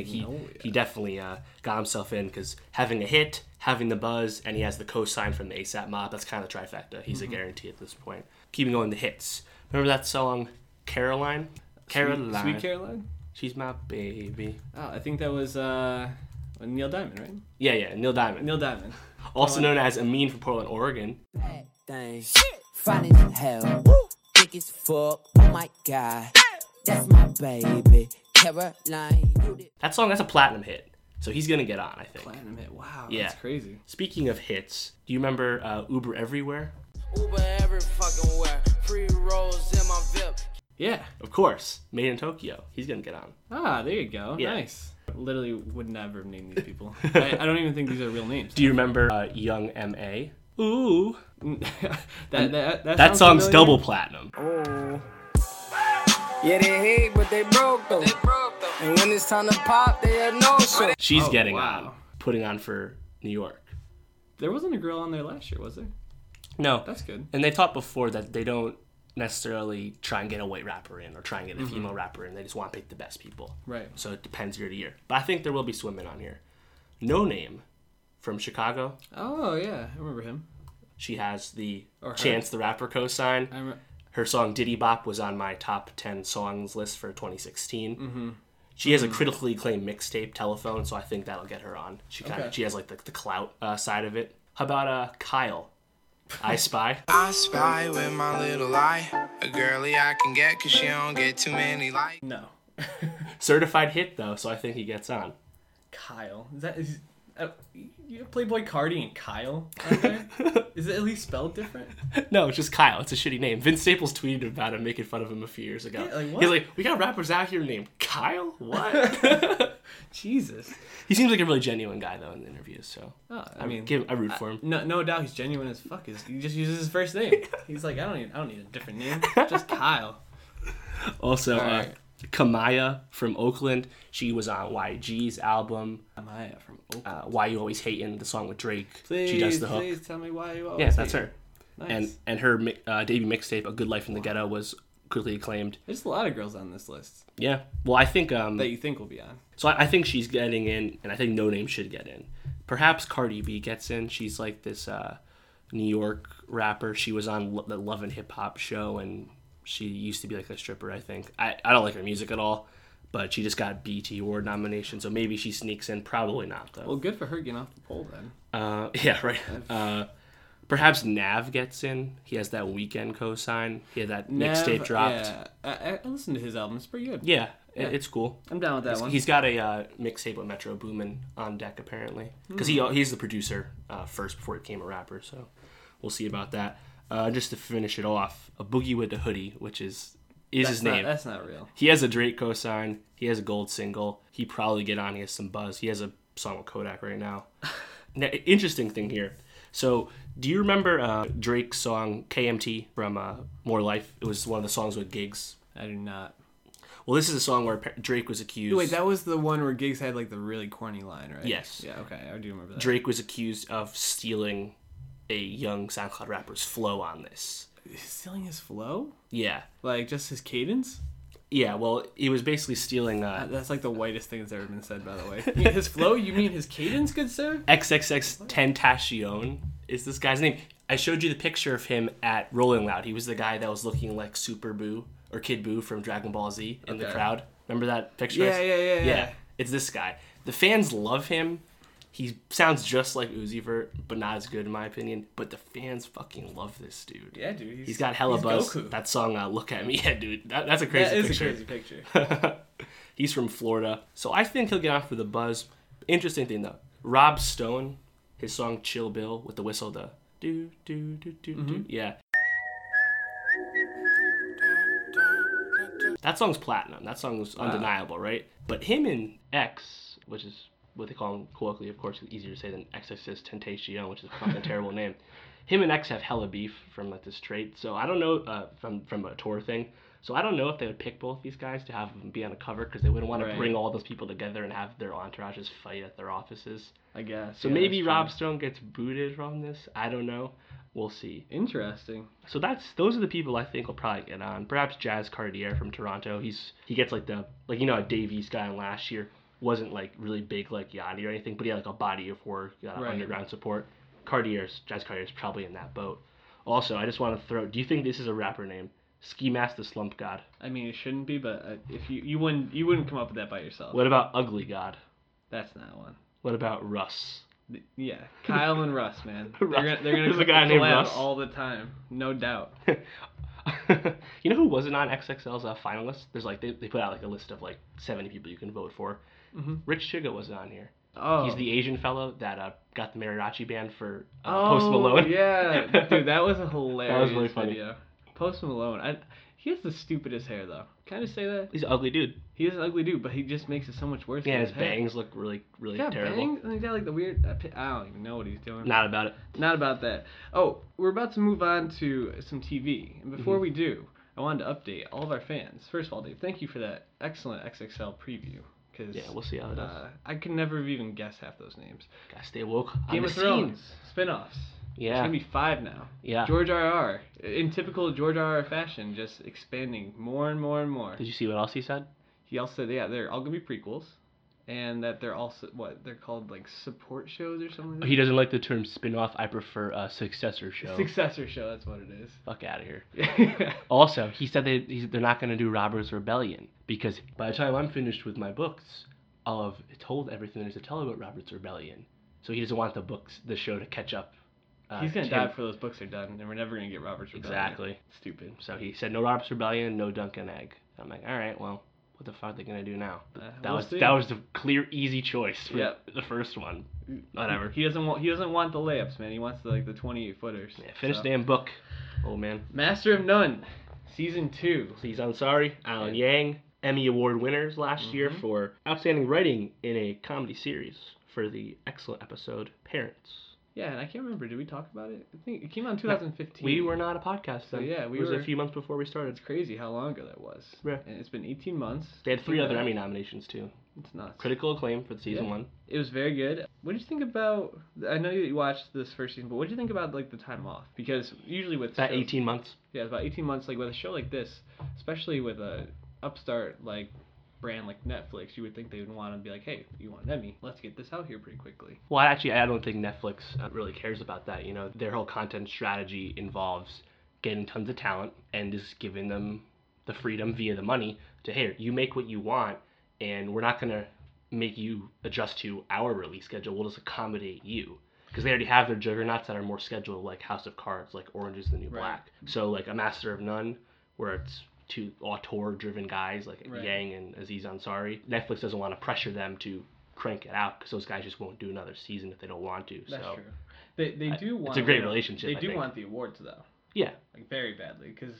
Speaker 4: Think he
Speaker 3: Magnolia.
Speaker 4: he definitely uh, got himself in because having a hit, having the buzz, and he has the co-sign from the ASAP Mob. That's kind of the trifecta. He's a guarantee at this point. Keeping going the hits. Remember that song Caroline? Caroline.
Speaker 3: Sweet, Sweet Caroline.
Speaker 4: She's my baby.
Speaker 3: Oh, I think that was uh, Neil Diamond, right?
Speaker 4: Yeah, yeah, Neil Diamond.
Speaker 3: Neil Diamond.
Speaker 4: also known as Aminé from Portland, Oregon.
Speaker 5: Thing. Fine as hell. Thick as fuck. Oh my god. That's my baby. Caroline.
Speaker 4: That song, that's a platinum hit. So he's gonna get on, I think.
Speaker 3: Platinum hit. Wow,
Speaker 4: Yeah.
Speaker 3: that's crazy.
Speaker 4: Speaking of hits, do you remember uh, Uber Everywhere?
Speaker 5: Uber every fucking where. Free rolls in my VIP.
Speaker 3: Yeah.
Speaker 4: Of course, MadeinTYO. He's gonna get on.
Speaker 3: Ah, there you go.
Speaker 4: Yeah.
Speaker 3: Nice. Literally would never have named these people. (laughs) I, I don't even think these are real names.
Speaker 4: Do you remember uh, Young M.A.? Ooh. (laughs)
Speaker 3: that, that, that,
Speaker 4: That
Speaker 3: sounds
Speaker 4: song's
Speaker 3: familiar.
Speaker 4: double platinum.
Speaker 6: Yeah, they hate, but they broke though. And when it's time to pop, they had no show.
Speaker 4: She's
Speaker 3: Oh,
Speaker 4: getting
Speaker 3: wow.
Speaker 4: on, putting on for New York.
Speaker 3: There wasn't a girl on there last year, was there?
Speaker 4: No,
Speaker 3: That's good.
Speaker 4: and they thought before that they don't necessarily try and get a white rapper in or try and get a
Speaker 3: Mm-hmm.
Speaker 4: female rapper in. They just want to pick the best people.
Speaker 3: Right.
Speaker 4: So it depends year to year. But I think there will be swimming on here. Noname from Chicago.
Speaker 3: Oh yeah, I remember him.
Speaker 4: She has the Chance the Rapper co-sign.
Speaker 3: I remember.
Speaker 4: Her song Diddy Bop was on my top 10 songs list for 2016.
Speaker 3: Mm-hmm.
Speaker 4: She has a critically acclaimed mixtape, Telephone, so I think that'll get her on. She kind of
Speaker 3: Okay.
Speaker 4: she has like the, the clout uh, side of it. How about uh Kyle? I (laughs) Spy.
Speaker 2: I spy with my little eye. A girly I can get cause she don't get too many likes.
Speaker 3: No. (laughs)
Speaker 4: Certified hit though, so I think he gets on.
Speaker 3: Kyle. Is that is? Uh, you have Playboi Carti and Kyle. (laughs) Is it at least spelled different?
Speaker 4: no, it's just Kyle. It's a shitty name. Vince Staples tweeted about him, making fun of him a few years ago.
Speaker 3: Yeah, like, what?
Speaker 4: He's like, "We got rappers out here named Kyle. What?" (laughs) (laughs)
Speaker 3: Jesus.
Speaker 4: he seems like a really genuine guy though in the interviews. So
Speaker 3: Oh, I
Speaker 4: I
Speaker 3: mean,
Speaker 4: give I root for him.
Speaker 3: no, no doubt he's genuine as fuck. Is he just uses his first name? He's like, I don't need, I don't need a different name. Just Kyle.
Speaker 4: Also, uh. Kamaiyah from Oakland. She was on YG's album.
Speaker 3: Amaya from Oakland.
Speaker 4: Uh, Why You Always Hating, the song with Drake.
Speaker 3: Please,
Speaker 4: she does the hook.
Speaker 3: please tell me why you always
Speaker 4: Yeah, that's her.
Speaker 3: Nice.
Speaker 4: And and her uh, debut mixtape, A Good Life in the Ghetto, was critically acclaimed.
Speaker 3: There's a lot of girls on this list
Speaker 4: Yeah. Well, I think um,
Speaker 3: that you think will be on.
Speaker 4: so. I, I think she's getting in, and I think Noname should get in. Perhaps Cardi B gets in. She's like this uh, New York rapper. She was on Lo- the Love and Hip Hop show, and she used to be like a stripper. I think. I, I don't like her music at all, but she just got BET Award nomination, so maybe she sneaks in. Probably not though.
Speaker 3: Well, good for her getting off the pole then.
Speaker 4: Uh, (laughs) yeah, right. Uh, perhaps Nav gets in. He has that Weeknd cosign. He had that mixtape
Speaker 3: Nev,
Speaker 4: dropped.
Speaker 3: Yeah, I, I listened to his album. It's pretty good.
Speaker 4: Yeah, it- it's cool.
Speaker 3: I'm down with that one.
Speaker 4: He's got a uh, mixtape with Metro Boomin on deck apparently, because he
Speaker 3: Hmm.
Speaker 4: he's the producer uh, first before he became a rapper. So we'll see about that. Uh, just to finish it off, a boogie with the hoodie, which is is
Speaker 3: that's
Speaker 4: his
Speaker 3: not,
Speaker 4: name.
Speaker 3: That's not real.
Speaker 4: He has a Drake cosign. He has a gold single. He probably get on. He has some buzz. He has a song with Kodak right now. (laughs) now interesting thing here. So, do you remember uh, Drake's song KMT from uh, More Life? It was one of the songs with Giggs.
Speaker 3: I do not.
Speaker 4: Well, this is a song where Drake was accused.
Speaker 3: Wait, that was the one where Giggs had like the really corny line, right?
Speaker 4: Yes.
Speaker 3: Yeah. Okay, I do remember that.
Speaker 4: Drake was accused of stealing a young SoundCloud rapper's flow on this.
Speaker 3: stealing his flow,
Speaker 4: Yeah.
Speaker 3: like just his cadence.
Speaker 4: Yeah, well, he was basically stealing
Speaker 3: Uh, That's like the whitest thing that's ever been said, by the way. (laughs) His flow? You mean his cadence, good sir?
Speaker 4: XXXTentacion is this guy's name. I showed you the picture of him at Rolling Loud. He was the guy that was looking like Super Buu or Kid Buu from Dragon Ball Z in the crowd. Remember that picture?
Speaker 3: Yeah, yeah, yeah, yeah.
Speaker 4: It's this guy. The fans love him. He sounds just like Uzi Vert, but not as good in my opinion. But the fans fucking love this dude.
Speaker 3: Yeah, dude. He's,
Speaker 4: got hella
Speaker 3: he's
Speaker 4: buzz.
Speaker 3: Goku.
Speaker 4: That song, uh, "Look at Me," (laughs) yeah, dude. That, that's a crazy
Speaker 3: that is
Speaker 4: picture.
Speaker 3: a crazy picture. (laughs)
Speaker 4: He's from Florida, so I think he'll get off for the buzz. Interesting thing though, Rob Stone, his song "Chill Bill" with the whistle, the do do do do
Speaker 3: Mm-hmm.
Speaker 4: do, yeah. That song's platinum. That song's undeniable, right? But him and X, which is what they call him colloquially, of course, is easier to say than XX's Tentacion, which is a fucking terrible name. Him and X have hella beef from like this trait. So I don't know uh, from from a tour thing. So I don't know if they would pick both these guys to have them be on a cover because they wouldn't want
Speaker 3: Right.
Speaker 4: to bring all those people together and have their entourages fight at their offices.
Speaker 3: I guess.
Speaker 4: So
Speaker 3: yeah,
Speaker 4: maybe Rob. Stone gets booted from this. I don't know. We'll see.
Speaker 3: Interesting.
Speaker 4: So that's those are the people I think will probably get on. Perhaps Jazz Cartier from Toronto. He's he gets like the like you know a Dave East on last year wasn't like really big like Yachty or anything, but he had like a body of work, he
Speaker 3: Right.
Speaker 4: underground support. Cartier's Jazz Cartier's probably in that boat. Also, I just want to throw. Do you think this is a rapper name? Ski Mask the Slump God.
Speaker 3: I mean, it shouldn't be, but uh, if you you wouldn't you wouldn't come up with that by yourself.
Speaker 4: What about Ugly God?
Speaker 3: That's not one.
Speaker 4: What about Russ?
Speaker 3: Yeah, Kyle and Russ, man.
Speaker 4: Russ. (laughs)
Speaker 3: They're gonna they're gonna
Speaker 4: There's a guy named Russ.
Speaker 3: all the time, no doubt. (laughs)
Speaker 4: you know who wasn't on XXL's uh, finalist? There's like they, they put out like a list of like 70 people you can vote for.
Speaker 3: Mhm.
Speaker 4: Rich Chigga wasn't on here.
Speaker 3: Oh,
Speaker 4: He's the Asian fellow that uh, got the mariachi band for uh,
Speaker 3: oh,
Speaker 4: Post Malone.
Speaker 3: yeah, dude, that was a hilarious that was
Speaker 4: really funny.
Speaker 3: video. Post Malone, I, he has the stupidest hair though. Can I just say that?
Speaker 4: He's an ugly dude.
Speaker 3: He is an ugly dude, but he just makes it so much worse.
Speaker 4: Yeah, his
Speaker 3: hair.
Speaker 4: bangs look really, really
Speaker 3: Yeah,
Speaker 4: terrible.
Speaker 3: bangs. And he's got like the weird. I I don't even know what he's doing.
Speaker 4: Not about it.
Speaker 3: Not about that. Oh, we're about to move on to some TV. And before
Speaker 4: Mm-hmm.
Speaker 3: we do, I wanted to update all of our fans. First of all, Dave, thank you for that excellent XXL preview. Cause,
Speaker 4: Yeah, we'll see how it does.
Speaker 3: uh, I can never have even guessed half those names.
Speaker 4: Gotta stay woke.
Speaker 3: Game of. Thrones spin-offs.
Speaker 4: Yeah,
Speaker 3: gonna be five now.
Speaker 4: yeah.
Speaker 3: George R. R. In typical George R. R. fashion, just expanding more and more and more.
Speaker 4: Did you see what else he said?
Speaker 3: He also said, yeah, they're all gonna be prequels, and that they're also what they're called like support shows or something. Like
Speaker 4: He doesn't like the term spin-off. I prefer a successor show.
Speaker 3: Successor show. That's what it is.
Speaker 4: Fuck out of here. (laughs) Also, he said they he's, they're not going to do Robert's Rebellion because by the time I'm finished with my books, I'll have told everything there's to tell about Robert's Rebellion. So he doesn't want the books, the show, to catch up. Uh,
Speaker 3: He's gonna
Speaker 4: to
Speaker 3: die before those books are done, and we're never gonna get Robert's Rebellion.
Speaker 4: Exactly.
Speaker 3: Stupid.
Speaker 4: So he said no Robert's Rebellion, no Duncan Egg. I'm like, all right, well, what the fuck are they gonna do now?
Speaker 3: Uh,
Speaker 4: that
Speaker 3: we'll
Speaker 4: was
Speaker 3: see.
Speaker 4: that was the clear, easy choice for
Speaker 3: Yep.
Speaker 4: the first one. Whatever.
Speaker 3: He doesn't want. He doesn't want the layups, man. He wants the like the 28 footers.
Speaker 4: Yeah, finish
Speaker 3: So-
Speaker 4: the damn book, old man.
Speaker 3: Master of None, season two.
Speaker 4: Aziz Ansari, Alan Yang, Emmy Award winners last year
Speaker 3: Mhm.
Speaker 4: for outstanding writing in a comedy series for the excellent episode Parents.
Speaker 3: Yeah, and I can't remember. Did we talk about it? I think it came out in 2015.
Speaker 4: We were not a podcast
Speaker 3: So, yeah, we
Speaker 4: it was
Speaker 3: were-
Speaker 4: a few months before we started.
Speaker 3: It's crazy how long ago that was.
Speaker 4: Yeah.
Speaker 3: And it's been 18 months.
Speaker 4: They had three other Emmy nominations too.
Speaker 3: It's nuts.
Speaker 4: Critical acclaim for season
Speaker 3: Yeah.
Speaker 4: one.
Speaker 3: It was very good. What did you think about? I know you watched this first season, but what did you think about like the time off? Because usually with
Speaker 4: That
Speaker 3: shows-
Speaker 4: 18 months.
Speaker 3: Yeah, about 18 months. Like with a show like this, especially with a upstart like brand like Netflix, you would think they would want to be like, hey, you want an Emmy? Let's get this out here pretty quickly.
Speaker 4: Well, actually, I don't think Netflix uh, really cares about that. You know, their whole content strategy involves getting tons of talent and just giving them the freedom via the money to, hey, you make what you want, and we're not gonna make you adjust to our release schedule. We'll just accommodate you. Because they already have their juggernauts that are more scheduled, like House of Cards, like Orange is the New
Speaker 3: Right.
Speaker 4: Black. So, like a Master of None, where it's two auteur-driven guys like
Speaker 3: Right.
Speaker 4: Yang and Aziz Ansari. Netflix doesn't want to pressure them to crank it out because those guys just won't do another season if they don't want to.
Speaker 3: That's
Speaker 4: so
Speaker 3: true. They they
Speaker 4: I-
Speaker 3: do
Speaker 4: it's a great relationship,
Speaker 3: They do want the awards though,
Speaker 4: yeah,
Speaker 3: like very badly, because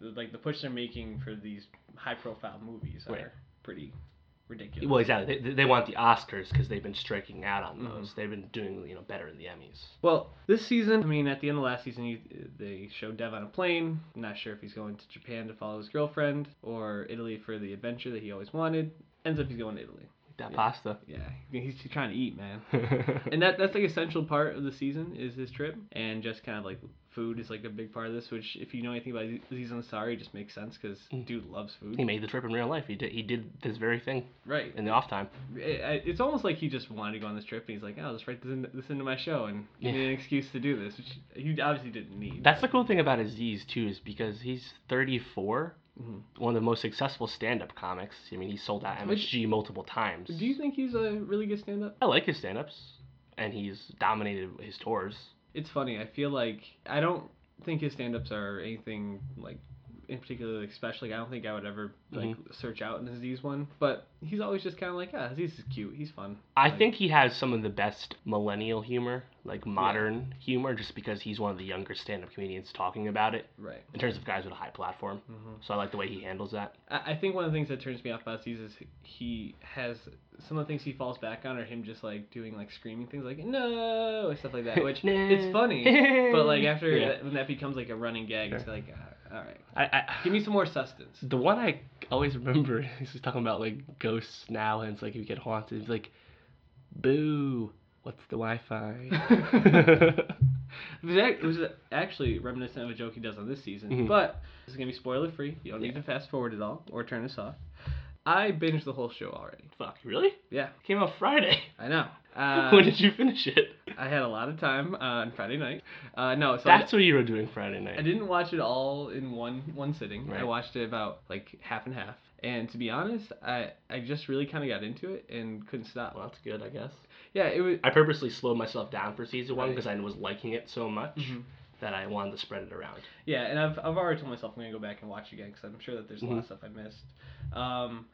Speaker 3: like the push they're making for these high profile movies are
Speaker 4: Right.
Speaker 3: pretty ridiculous.
Speaker 4: Well, exactly. They, they want the Oscars because they've been striking out on
Speaker 3: Mhm.
Speaker 4: those. They've been doing you know better in the Emmys.
Speaker 3: Well, this season, I mean, at the end of last season, you, they showed Dev on a plane. I'm not sure if he's going to Japan to follow his girlfriend or Italy for the adventure that he always wanted. Ends up he's going to Italy.
Speaker 4: That
Speaker 3: Yeah.
Speaker 4: pasta.
Speaker 3: Yeah, he's trying to eat, man. (laughs) and that that's like essential part of the season is his trip, and just kind of like food is like a big part of this. Which, if you know anything about Aziz Ansari, just makes sense because
Speaker 4: Mm.
Speaker 3: dude loves food.
Speaker 4: he made the trip in real life. He did. He did this very thing
Speaker 3: Right.
Speaker 4: in the off time.
Speaker 3: It, it's almost like he just wanted to go on this trip, and he's like, "Oh, let's write this, in, this into my show and give me an excuse to do this," which he obviously didn't need.
Speaker 4: That's the cool thing about Aziz too, is because he's 34,
Speaker 3: Mhm.
Speaker 4: one of the most successful stand-up comics. I mean, he sold out
Speaker 3: Which-
Speaker 4: MSG multiple times.
Speaker 3: Do you think he's a really good stand-up?
Speaker 4: I like his stand-ups, and he's dominated his tours.
Speaker 3: It's funny. I feel like I don't think his stand-ups are anything like in particular like special. Like I don't think I would ever like search out an Aziz one, but he's always just kind of like, yeah, Aziz is cute. He's fun.
Speaker 4: I
Speaker 3: Like,
Speaker 4: think he has some of the best millennial humor, like modern humor, just because he's one of the younger stand-up comedians talking about it.
Speaker 3: right.
Speaker 4: In terms of guys with a high platform,
Speaker 3: Mhm.
Speaker 4: so I like the way he handles that.
Speaker 3: I, I think one of the things that turns me off about Aziz is he has some of the things he falls back on are him just like doing like screaming things like no and stuff like that, (laughs) which
Speaker 4: No.
Speaker 3: it's funny, but like after (laughs)
Speaker 4: Yeah.
Speaker 3: that, when that becomes like a running gag, it's like, uh, all right,
Speaker 4: I, I
Speaker 3: give me some more sustenance.
Speaker 4: The one I always remember (laughs) is he's talking about like ghosts now, and it's like if you get haunted, it's like, boo, what's the Wi-Fi? (laughs) (laughs)
Speaker 3: It was, ac- it was actually reminiscent of a joke he does on this season,
Speaker 4: Mhm.
Speaker 3: but this is gonna be spoiler free. You don't need to fast forward at all or turn this off. I binged the whole show already.
Speaker 4: Fuck, really?
Speaker 3: Yeah,
Speaker 4: Came out Friday.
Speaker 3: I know. Uh, (laughs)
Speaker 4: when did you finish it?
Speaker 3: I had a lot of time uh, on Friday night. Uh, no, so I-
Speaker 4: That's what you were doing Friday night.
Speaker 3: I didn't watch it all in one one sitting. I watched it about like half and half. And to be honest, I I just really kind of got into it and couldn't stop.
Speaker 4: Well, that's good, I guess.
Speaker 3: yeah, it was.
Speaker 4: I purposely slowed myself down for season one
Speaker 3: Right.
Speaker 4: because I was liking it so much
Speaker 3: Mhm.
Speaker 4: That I wanted to spread it around.
Speaker 3: Yeah, and I've I've already told myself I'm gonna go back and watch again because I'm sure that there's a lot of
Speaker 4: Mhm.
Speaker 3: stuff I missed. Um,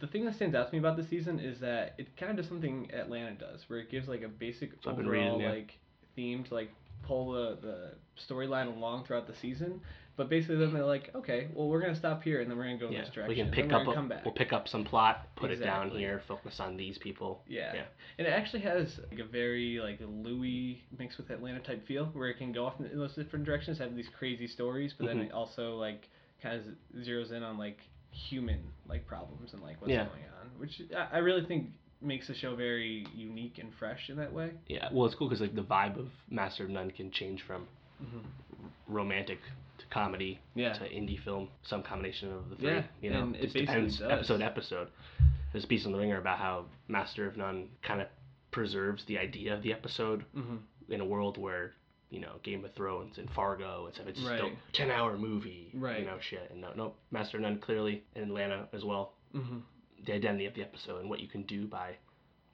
Speaker 3: the thing that stands out to me about this season is that it kind of does something Atlanta does, where it gives like a basic
Speaker 4: So
Speaker 3: overall
Speaker 4: reading, yeah.
Speaker 3: like theme to like pull the the storyline along throughout the season. But basically, then they're like, okay, well, we're gonna stop here, and then we're gonna go in this direction.
Speaker 4: we can pick up. A,
Speaker 3: come back.
Speaker 4: We'll pick up some plot, put it down here, focus on these people.
Speaker 3: Yeah.
Speaker 4: Yeah.
Speaker 3: And it actually has like a very like Louie mixed with Atlanta type feel where it can go off in those different directions, have these crazy stories, but then
Speaker 4: Mhm.
Speaker 3: it also like kind of zeroes in on like human like problems and like what's
Speaker 4: Yeah.
Speaker 3: going on, which I, I really think makes the show very unique and fresh in that way.
Speaker 4: Yeah, well, it's cool because like the vibe of Master of None can change from romantic to comedy
Speaker 3: Yeah.
Speaker 4: to indie film, some combination of the three.
Speaker 3: Yeah,
Speaker 4: you know,
Speaker 3: and it
Speaker 4: just depends
Speaker 3: does.
Speaker 4: episode to episode. There's a piece on the Ringer about how Master of None kind of preserves the idea of the episode
Speaker 3: Mm-hmm.
Speaker 4: in a world where you know Game of Thrones and Fargo and stuff. It's
Speaker 3: Right.
Speaker 4: still ten hour movie,
Speaker 3: Right.
Speaker 4: You know, shit. And no, no, Master of None clearly in Atlanta as well.
Speaker 3: Mm-hmm.
Speaker 4: The identity of the episode and what you can do by,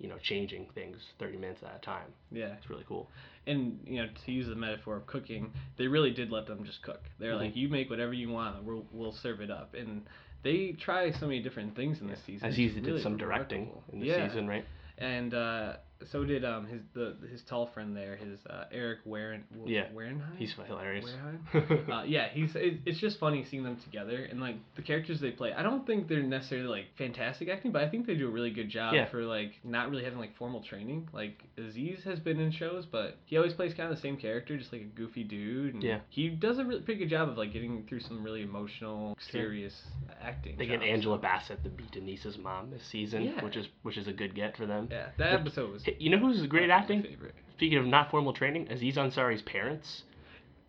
Speaker 4: you know, changing things thirty minutes at a time.
Speaker 3: Yeah.
Speaker 4: It's really cool.
Speaker 3: and you know to use the metaphor of cooking they really did let them just cook they're
Speaker 4: Mhm.
Speaker 3: like you make whatever you want we'll, we'll serve it up and they try so many different things in this season
Speaker 4: Aziz
Speaker 3: It's
Speaker 4: did some directing in the
Speaker 3: yeah.
Speaker 4: season, right?
Speaker 3: and uh, so did um his the his tall friend there his uh, Eric Waren
Speaker 4: Yeah.
Speaker 3: Wareheim
Speaker 4: He's hilarious. (laughs)
Speaker 3: Uh, yeah, he's it, it's just funny seeing them together and like the characters they play. I don't think they're necessarily like fantastic acting, but I think they do a really good job
Speaker 4: Yeah.
Speaker 3: for like not really having like formal training. Like Aziz has been in shows, but he always plays kind of the same character, just like a goofy dude. And
Speaker 4: Yeah.
Speaker 3: he does a really pretty good job of like getting through some really emotional, serious acting.
Speaker 4: They get. Angela Bassett to be Denise's mom this season,
Speaker 3: Yeah.
Speaker 4: which is which is a good get for them.
Speaker 3: Yeah, that
Speaker 4: Which-
Speaker 3: episode was
Speaker 4: You know who's great
Speaker 3: definitely
Speaker 4: acting?
Speaker 3: favorite.
Speaker 4: Speaking of not formal training, Aziz Ansari's parents.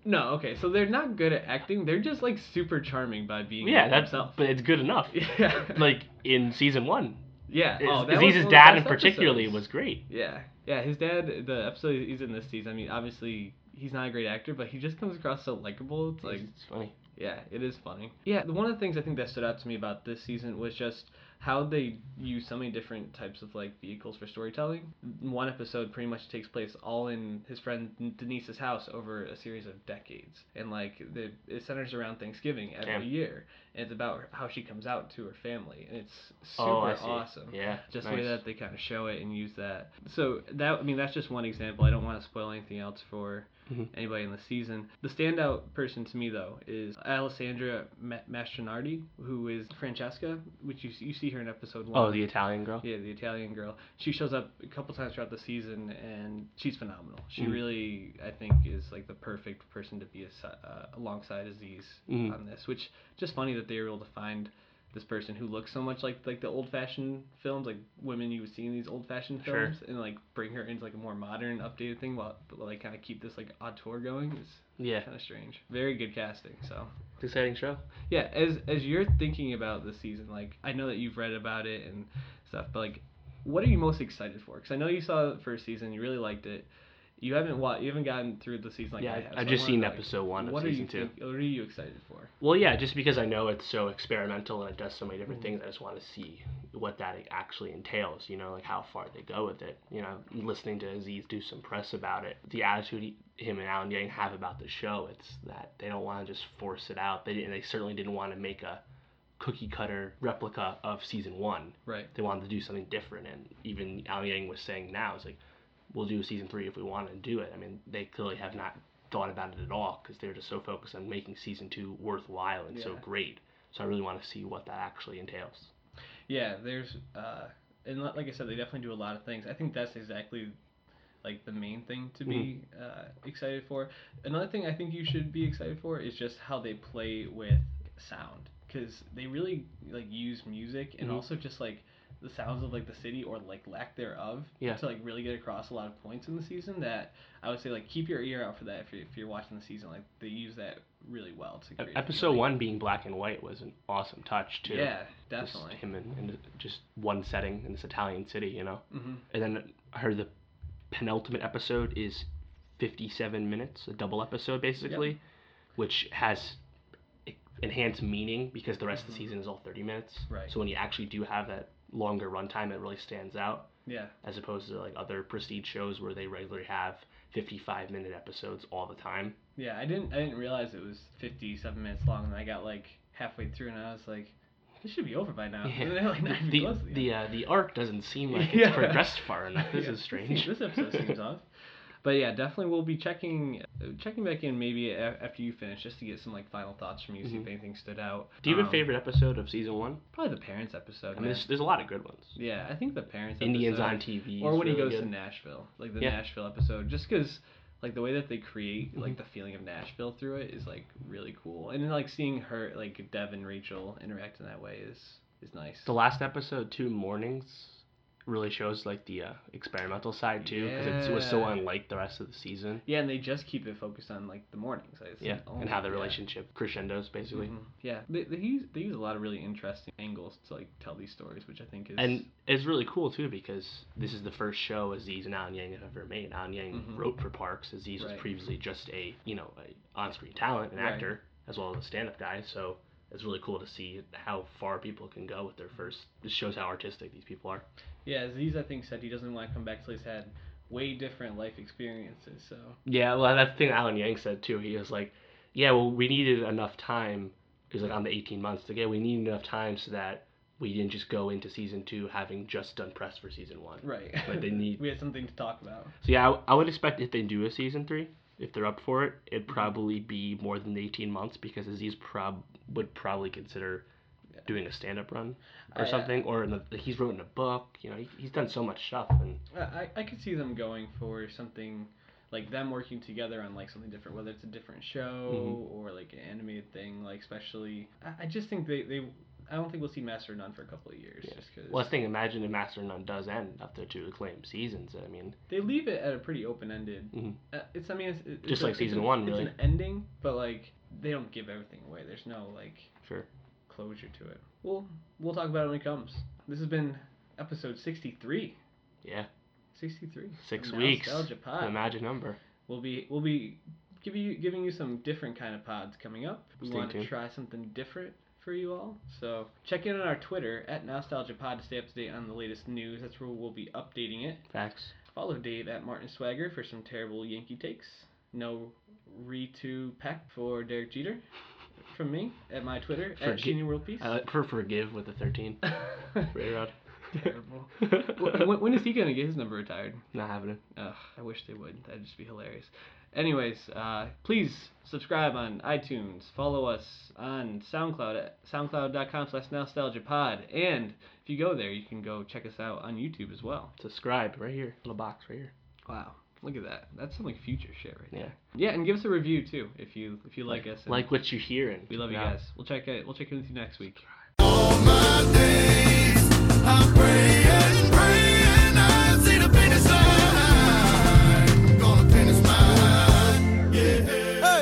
Speaker 3: No, okay, so they're not good at acting. They're just like super charming by being
Speaker 4: Yeah, that's
Speaker 3: themselves.
Speaker 4: but it's good enough. (laughs)
Speaker 3: Yeah.
Speaker 4: Like in season one,
Speaker 3: yeah. Oh, that was
Speaker 4: Aziz's
Speaker 3: one of the
Speaker 4: dad in particularly
Speaker 3: episodes.
Speaker 4: was great.
Speaker 3: Yeah, yeah. His dad, the episode he's in this season. I mean, obviously he's not a great actor, but he just comes across so likable. It's like,
Speaker 4: it's funny.
Speaker 3: yeah, it is funny. Yeah, one of the things I think that stood out to me about this season was just how they use so many different types of like vehicles for storytelling. One episode pretty much takes place all in his friend Denise's house over a series of decades, and like the it centers around Thanksgiving every
Speaker 4: Damn.
Speaker 3: year, and it's about how she comes out to her family, and it's
Speaker 4: oh, super oh,
Speaker 3: awesome
Speaker 4: Yeah,
Speaker 3: just the way that they kind of show it and use that. So that I mean that's just one example. I don't want to spoil anything else for
Speaker 4: Mhm.
Speaker 3: anybody in the season. The standout person to me though is Alessandra Ma- Mastronardi, who is Francesca, which you you see her in episode one.
Speaker 4: Oh, the Italian girl.
Speaker 3: Yeah, the Italian girl. She shows up a couple times throughout the season, and she's phenomenal. She
Speaker 4: Mhm.
Speaker 3: really, I think, is like the perfect person to be asi- uh, alongside Aziz
Speaker 4: Mhm.
Speaker 3: on this. Which just funny that they were able to find this person who looks so much like like the old fashioned films, like women you would see in these old fashioned
Speaker 4: Sure.
Speaker 3: films, and like bring her into like a more modern, updated thing, while like kind of keep this like auteur going. It's
Speaker 4: Yeah,
Speaker 3: kind of strange. Very good casting. So
Speaker 4: it's exciting show.
Speaker 3: yeah, as as you're thinking about the season, like I know that you've read about it and stuff, but like, what are you most excited for? Because I know you saw the first season, you really liked it. You haven't wa- you haven't gotten through the season like
Speaker 4: Yeah,
Speaker 3: I have.
Speaker 4: I've
Speaker 3: so
Speaker 4: just seen
Speaker 3: know, like,
Speaker 4: episode one of
Speaker 3: what
Speaker 4: season
Speaker 3: are you
Speaker 4: two.
Speaker 3: think- what are you excited for?
Speaker 4: Well, yeah, just because I know it's so experimental and it does so many different mm-hmm. things, I just want to see what that actually entails. You know, like how far they go with it. You know, listening to Aziz do some press about it, the attitude he, him and Alan Yang have about the show, it's that they don't want to just force it out. They didn't. They certainly didn't want to make a cookie cutter replica of season one.
Speaker 3: Right.
Speaker 4: They wanted to do something different, and even Alan Yang was saying now, it's like, we'll do season three if we want to do it. I mean, they clearly have not thought about it at all because they're just so focused on making season two worthwhile and so great. So I really want to see what that actually entails.
Speaker 3: Yeah, there's uh, and like I said, they definitely do a lot of things. I think that's exactly like the main thing to be uh, excited for. Another thing I think you should be excited for is just how they play with sound because they really like use music and
Speaker 4: Mhm.
Speaker 3: also just like the sounds of like the city or like lack thereof
Speaker 4: Yeah.
Speaker 3: to like really get across a lot of points in the season that I would say like keep your ear out for that if you're, if you're watching the season like they use that really well to create
Speaker 4: Episode
Speaker 3: really-
Speaker 4: one being black and white was an awesome touch too.
Speaker 3: yeah
Speaker 4: Just
Speaker 3: definitely
Speaker 4: him in, in just one setting in this Italian city, you know.
Speaker 3: hmm
Speaker 4: And then I heard the penultimate episode is 57 minutes, a double episode basically, which has enhanced meaning because the rest of the season is all 30 minutes.
Speaker 3: Mm-hmm. Right.
Speaker 4: So when you actually do have that longer runtime, it really stands out
Speaker 3: yeah
Speaker 4: as opposed to like other prestige shows where they regularly have 55 minute episodes all the time.
Speaker 3: Yeah, I didn't I didn't realize it was 57 minutes long, and I got like halfway through, and I was like, this should be over by now. (laughs) They're (laughs) like
Speaker 4: the
Speaker 3: the
Speaker 4: the, uh, the arc doesn't seem like (laughs) it's
Speaker 3: Yeah.
Speaker 4: progressed far enough. This
Speaker 3: Yeah,
Speaker 4: is strange.
Speaker 3: This episode seems off. But yeah, definitely we'll be checking checking back in maybe after you finish just to get some like final thoughts from you, see if
Speaker 4: Mhm.
Speaker 3: anything stood out.
Speaker 4: Do you have
Speaker 3: Um,
Speaker 4: a favorite episode of season one?
Speaker 3: Probably the parents episode.
Speaker 4: I mean, there's, there's a lot of good ones.
Speaker 3: Yeah, I think the parents
Speaker 4: Indians
Speaker 3: episode,
Speaker 4: on TV.
Speaker 3: or when he
Speaker 4: really
Speaker 3: goes to. Nashville, like the
Speaker 4: Yeah.
Speaker 3: Nashville episode, just because like the way that they create like
Speaker 4: Mhm.
Speaker 3: the feeling of Nashville through it is like really cool, and then like seeing her like Dev and Rachel interact in that way is is nice.
Speaker 4: The last episode, Two Mornings, really shows like the uh, experimental side too, because it was so unlike the rest of the season.
Speaker 3: yeah, and they just keep it focused on like the mornings.
Speaker 4: Yeah,
Speaker 3: only-
Speaker 4: and how the
Speaker 3: yeah.
Speaker 4: relationship crescendos basically.
Speaker 3: Mhm. Yeah, they, they use they use a lot of really interesting angles to like tell these stories, which I think is
Speaker 4: And it's really cool too because this is the first show Aziz and Alan Yang have ever made. Alan Yang
Speaker 3: Mhm.
Speaker 4: wrote for Parks. Aziz was previously just a you know a on-screen talent, an
Speaker 3: Right.
Speaker 4: actor, as well as a stand-up guy. So it's really cool to see how far people can go with their first. This shows how artistic these people are.
Speaker 3: yeah. Aziz I think said he doesn't want to come back till he's had way different life experiences. So
Speaker 4: Yeah, well, that's the thing Alan Yang said too. He was like, "Yeah, well, we needed enough time." He was like, "On the 18 months, like, yeah, we needed enough time so that we didn't just go into season two having just done press for season one."
Speaker 3: right,
Speaker 4: Like, they need- (laughs)
Speaker 3: we had something to talk about.
Speaker 4: So yeah, I, I would expect if they do a season three, if they're up for it, it'd probably be more than 18 months because Aziz prob would probably consider doing a stand-up run or
Speaker 3: I-
Speaker 4: something, or the, he's written a book. You know, he, he's done so much stuff, and
Speaker 3: I I- could see them going for something like them working together on like something different, whether it's a different show
Speaker 4: Mhm.
Speaker 3: or like an animated thing. Like especially, I, I just think they they. I don't think we'll see Master None for a couple of years,
Speaker 4: Yeah.
Speaker 3: just because
Speaker 4: well, I think imagine if Master None does end after two acclaimed seasons. I mean,
Speaker 3: they leave it at a pretty open ended.
Speaker 4: Mhm.
Speaker 3: Uh, it's I mean it's, it's
Speaker 4: Just like
Speaker 3: it's
Speaker 4: season
Speaker 3: an-
Speaker 4: one,
Speaker 3: It's
Speaker 4: really.
Speaker 3: an ending, but like they don't give everything away. There's no like
Speaker 4: sure.
Speaker 3: closure to it. We'll we'll talk about it when it comes. This has been episode sixty three.
Speaker 4: Yeah,
Speaker 3: Sixty three.
Speaker 4: six weeks.
Speaker 3: Nostalgia Pod.
Speaker 4: The magic number.
Speaker 3: We'll be we'll be giving you giving you some different kind of pods coming up. We
Speaker 4: Stay
Speaker 3: want to try something different for you all. So check in on our Twitter at Nostalgia Pod to stay up to date on the latest news. That's where we'll be updating it.
Speaker 4: Facts.
Speaker 3: Follow Dave at Martin Swagger for some terrible Yankee takes. No Ritu Peck for Derek Jeter. (laughs) From me at my Twitter at Genie World Peace.
Speaker 4: I like for forgive with the 13. (laughs) A-Rod.
Speaker 3: Terrible. (laughs) When, when is he gonna get his number retired?
Speaker 4: Not happening.
Speaker 3: Ugh, I wish they would. That'd just be hilarious. Anyways, uh, please subscribe on iTunes. Follow us on SoundCloud at soundcloud.com slash nostalgiapod. And if you go there, you can go check us out on YouTube as well.
Speaker 4: Subscribe right here, little box right here.
Speaker 3: Wow. Look at that. That's some like future shit right
Speaker 4: Yeah.
Speaker 3: there. Yeah, and give us a review too if you if you like, us. and
Speaker 4: Like what you're hearing.
Speaker 3: we love you
Speaker 4: Yeah.
Speaker 3: guys. We'll check it. We'll check in with you next week.